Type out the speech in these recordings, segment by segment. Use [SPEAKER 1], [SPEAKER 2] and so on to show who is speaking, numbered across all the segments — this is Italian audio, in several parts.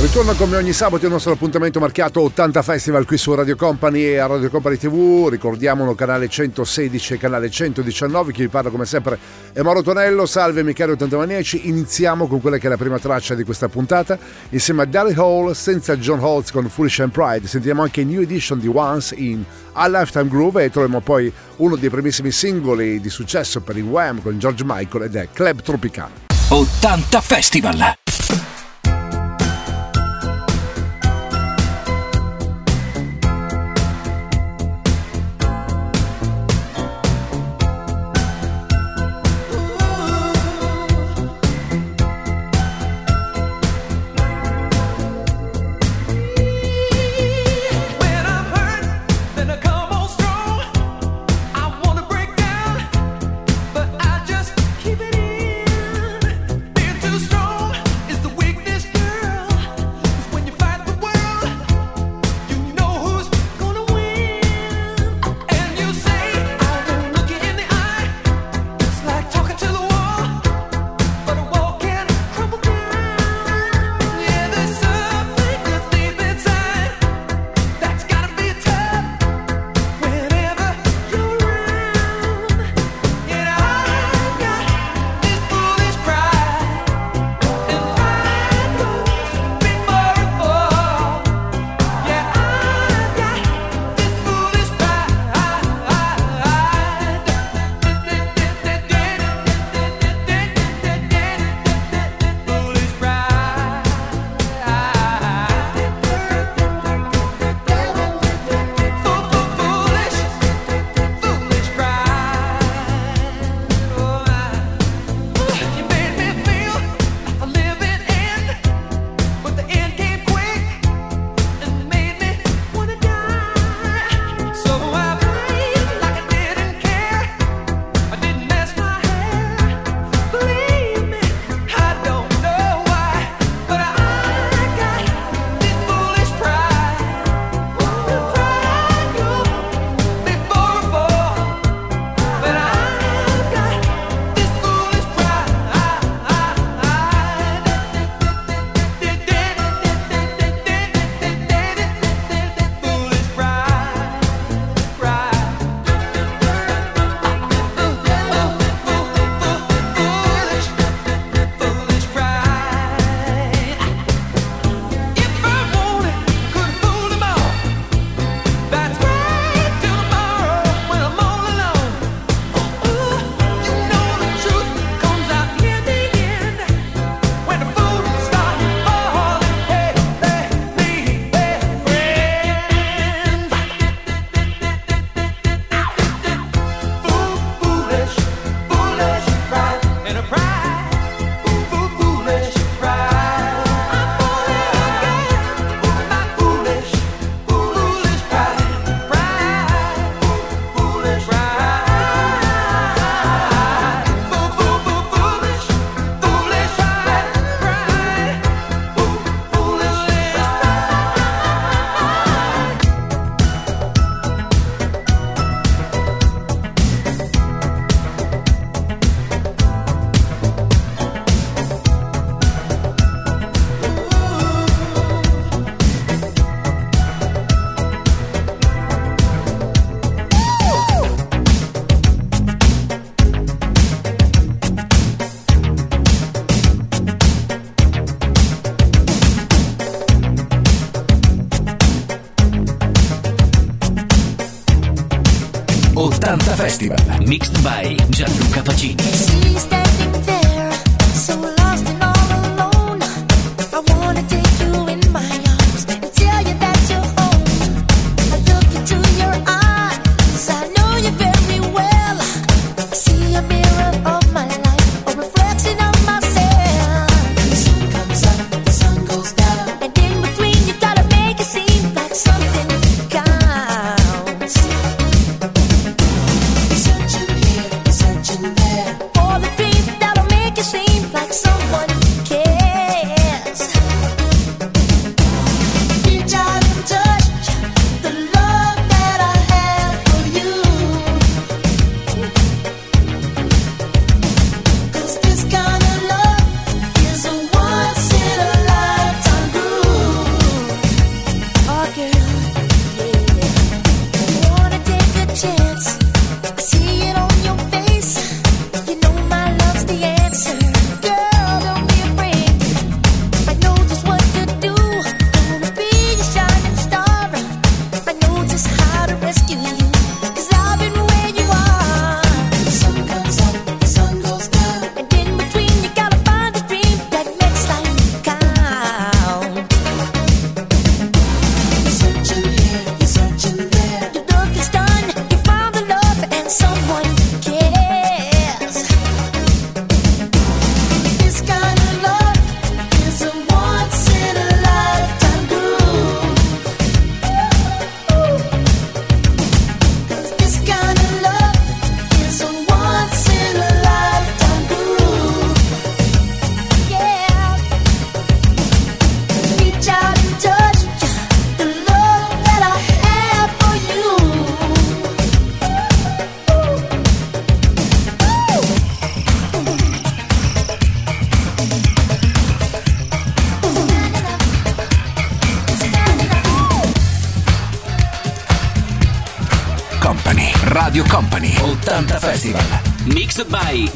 [SPEAKER 1] Ritorno come ogni sabato il nostro appuntamento marchiato 80 Festival qui su Radio Company e a Radio Company TV, ricordiamolo canale 116 e canale 119, chi vi parla come sempre è Mauro Tonello, salve Michele 80 Maniaci, iniziamo con quella che è la prima traccia di questa puntata, insieme a Daryl Hall senza John Holtz con Foolish and Pride, sentiremo anche New Edition di Once in A Lifetime Groove e troviamo poi uno dei primissimi singoli di successo per il Wham con George Michael ed è Club Tropicana.
[SPEAKER 2] 80 Festival! Mixed by Gianluca Pacini.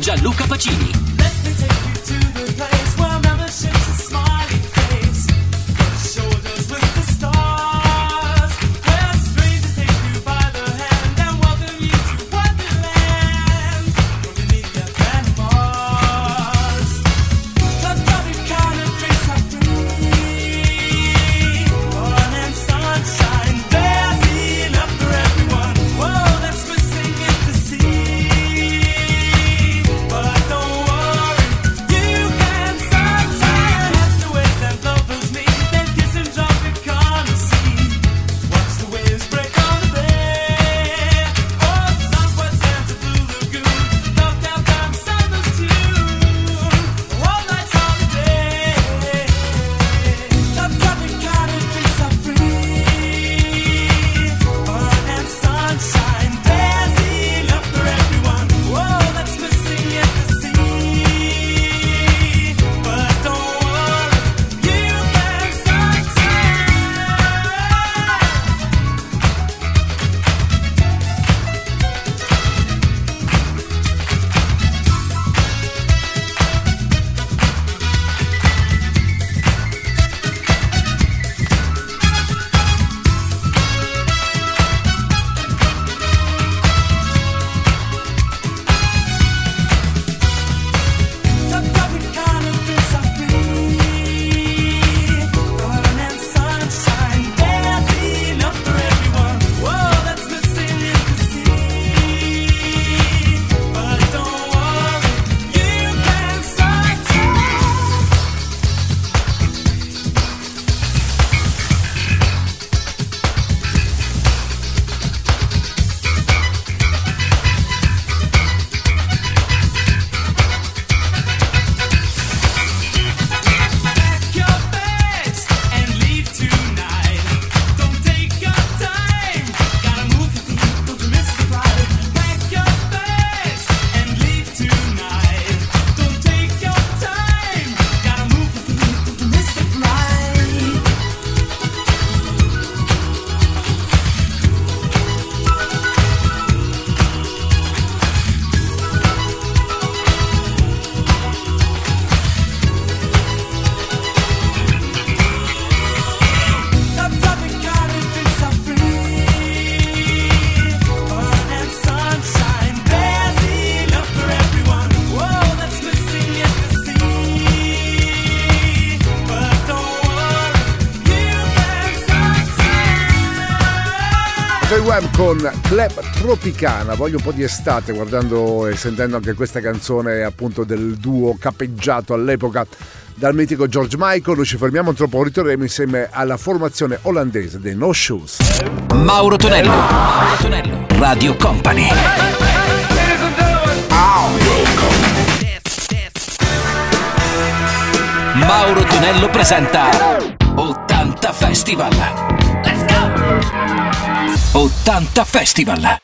[SPEAKER 3] Gianluca
[SPEAKER 1] Web con Club Tropicana. Voglio un po' di estate guardando e sentendo anche questa canzone appunto del duo capeggiato all'epoca dal mitico George Michael. Noi ci fermiamo troppo, ritorneremo insieme alla formazione olandese dei No Shoes.
[SPEAKER 3] Mauro Tonello, Mauro Tonello, Radio Company. Mauro Tonello presenta 80 Festival. 80 Festival!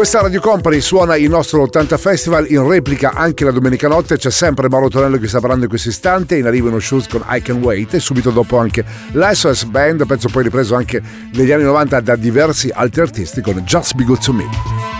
[SPEAKER 1] Questa Radio Company suona il nostro 80 Festival in replica anche la domenica notte. C'è sempre Mauro Tonello che sta parlando in questo istante. In arrivo uno shows con I Can Wait e subito dopo anche l'SOS Band, pezzo poi ripreso anche negli anni 90 da diversi altri artisti con Just Be Good to Me.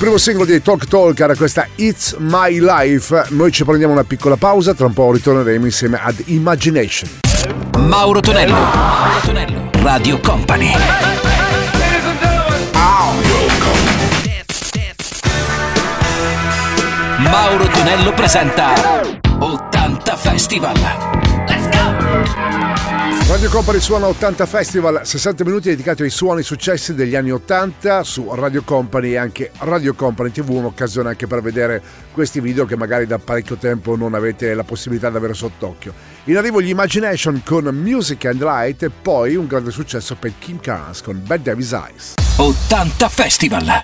[SPEAKER 1] Primo singolo di Talk Talk era questa It's My Life. Noi ci prendiamo una piccola pausa, tra un po' ritorneremo insieme ad Imagination.
[SPEAKER 2] Mauro Tonello, Mauro Tonello, Radio Company. Mauro Tonello presenta 80 Festival.
[SPEAKER 1] Radio Company suona 80 Festival, 60 minuti dedicati ai suoni successi degli anni 80 su Radio Company e anche Radio Company TV, un'occasione anche per vedere questi video che magari da parecchio tempo non avete la possibilità di avere sott'occhio. In arrivo gli Imagination con Music and Light e poi un grande successo per Kim Carnes con Bad Davis Eyes.
[SPEAKER 2] 80 Festival.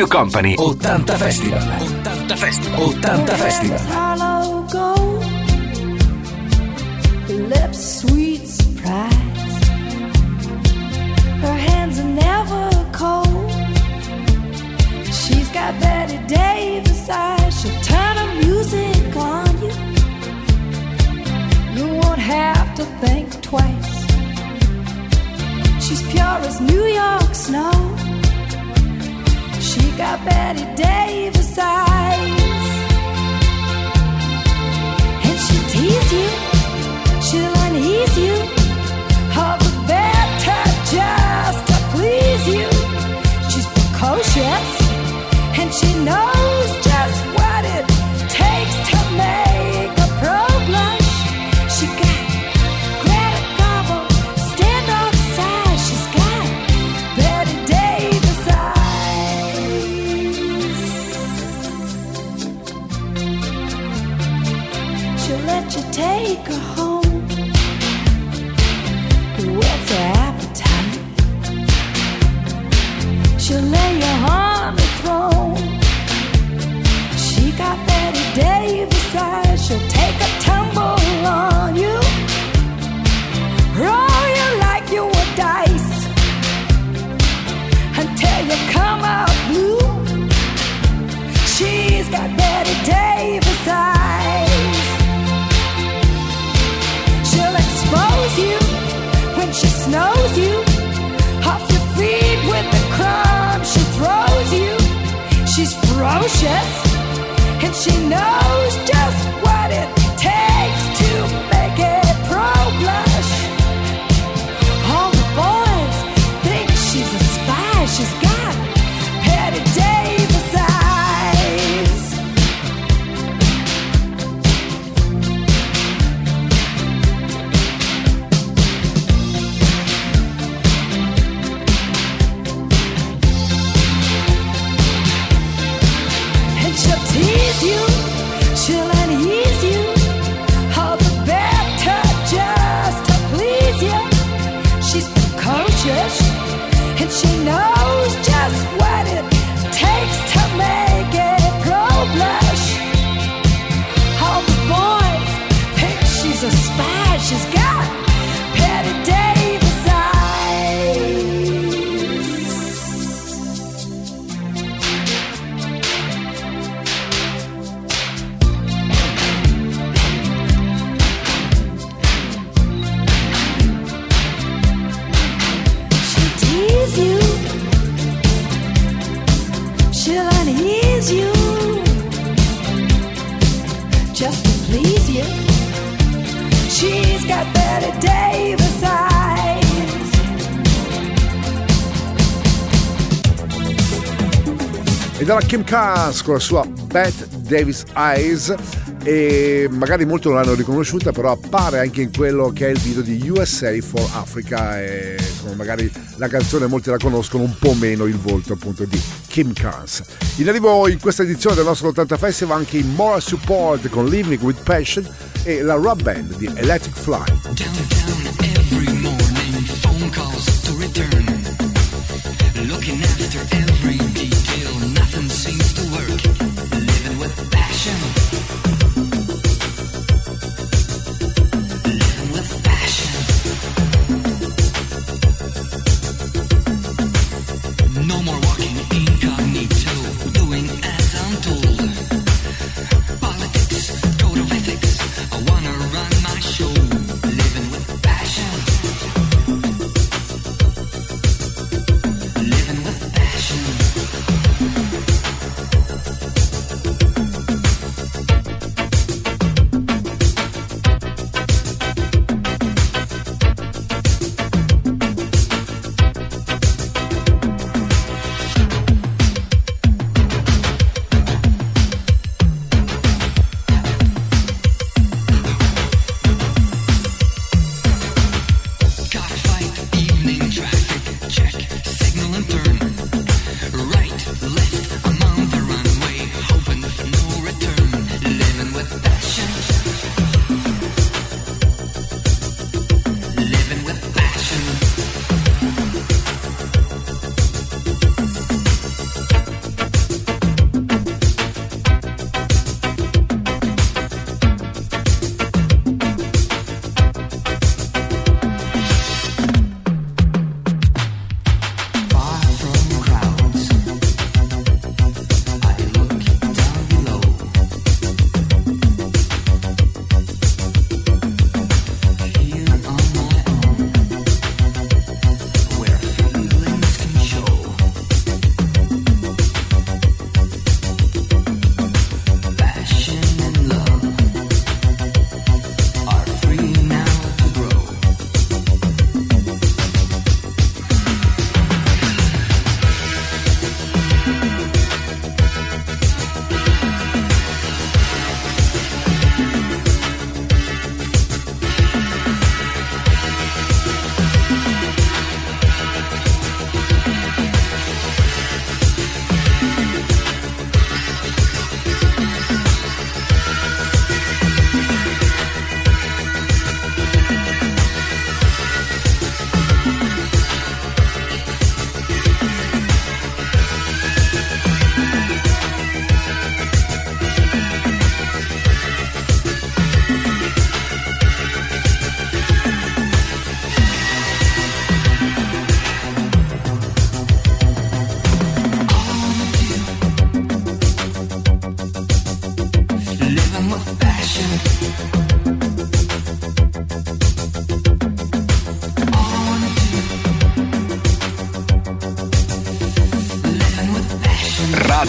[SPEAKER 2] Radio Company. 80 Festival. 80 Festival. 80 Festival. Lips sweet surprise Her hands are never cold. She's got Betty Davis eyes. She'll turn the music on you. You won't have to think twice. She's pure as New York snow
[SPEAKER 4] got Betty Davis eyes. And she'll tease you, She'll take a tumble on you. Roll you like you were dice until you come out blue. She's got Betty Davis eyes. She'll expose you when she snows you off your feet with the crumbs she throws you. She's ferocious and she knows just what it
[SPEAKER 1] era Kim Carnes con la sua Bette Davis Eyes. E magari molti non l'hanno riconosciuta però appare anche in quello che è il video di USA for Africa e insomma, magari la canzone molti la conoscono un po' meno il volto appunto di Kim Carnes in arrivo in questa edizione del nostro 80 Festival anche in Moral Support con Living with Passion e la rock band di Electric Fly.
[SPEAKER 5] Downtown every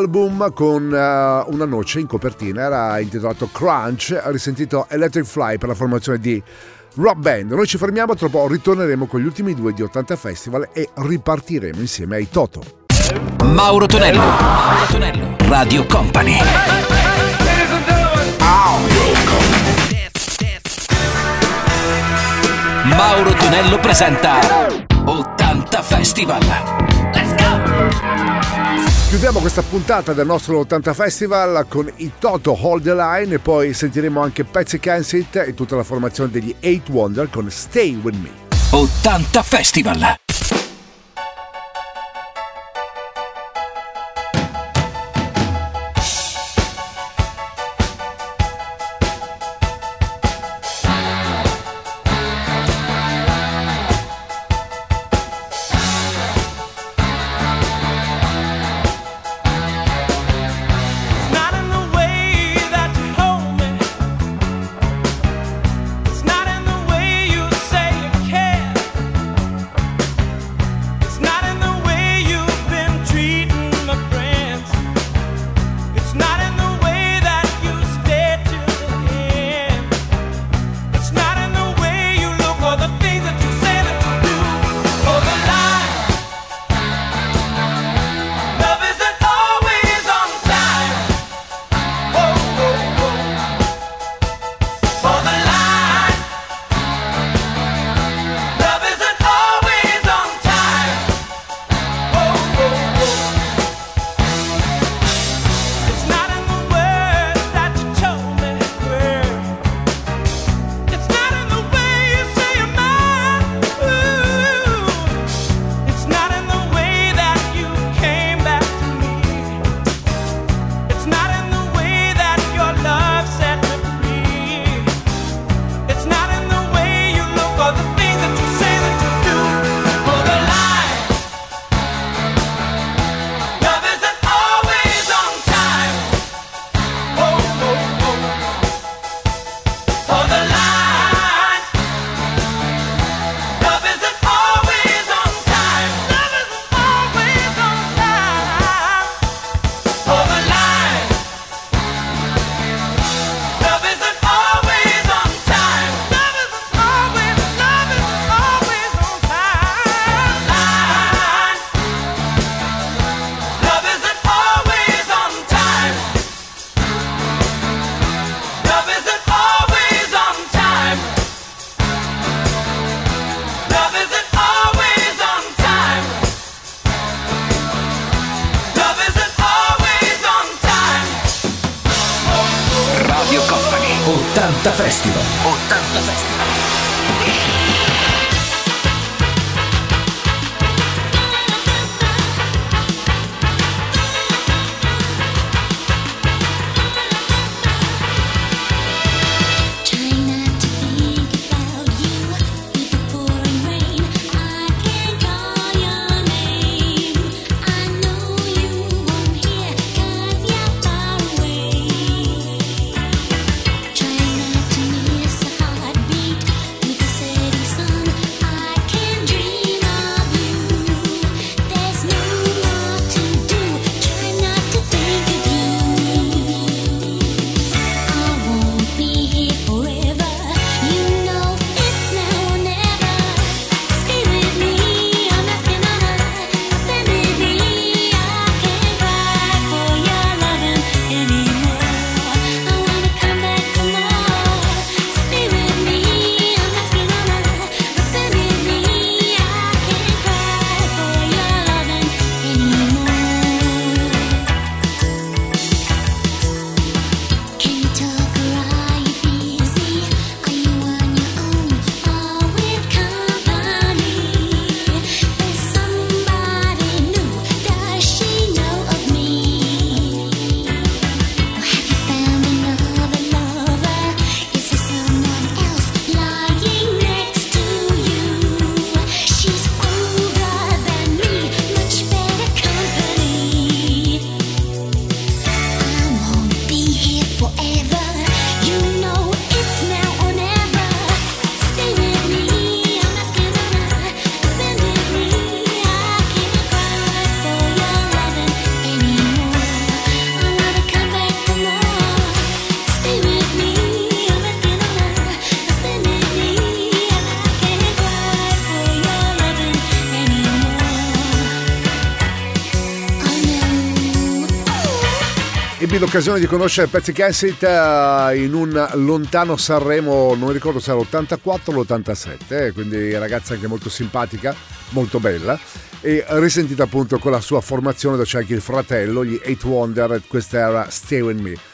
[SPEAKER 1] Album con eh, una noce in copertina era intitolato Crunch, ha risentito Electric Fly per la formazione di Rock Band. Noi ci fermiamo, tra poco ritorneremo con gli ultimi due di 80 Festival e ripartiremo insieme ai Toto.
[SPEAKER 6] Mauro Tonello. Mauro Tonello. Radio Company. Mauro Tonello presenta 80 Festival.
[SPEAKER 1] Chiudiamo questa puntata del nostro 80 Festival con i Toto Hold the Line e poi sentiremo anche Patsy Kensit e tutta la formazione degli Eight Wonder con Stay With Me.
[SPEAKER 6] 80 Festival.
[SPEAKER 1] L'occasione di conoscere Patsy Cassett eh, in un lontano Sanremo, non ricordo se era l'84 o l'87, eh, quindi ragazza anche molto simpatica, molto bella e risentita appunto con la sua formazione dove c'è anche il fratello, gli Eight Wonder, questa era Stay With Me.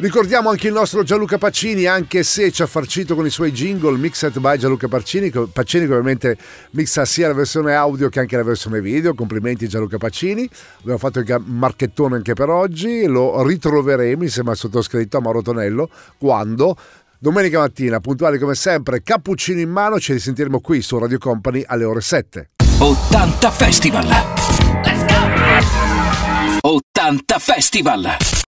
[SPEAKER 1] Ricordiamo anche il nostro Gianluca Pacini, anche se ci ha farcito con i suoi jingle mixed by Gianluca Pacini, Pacini che ovviamente mixa sia la versione audio che anche la versione video. Complimenti Gianluca Pacini. Abbiamo fatto il marchettone anche per oggi, lo ritroveremo insieme al sottoscritto a Mauro Tonello quando domenica mattina, puntuali come sempre, cappuccino in mano, ci risentiremo qui su Radio Company alle ore 7.
[SPEAKER 6] 80 Festival. 80 Festival.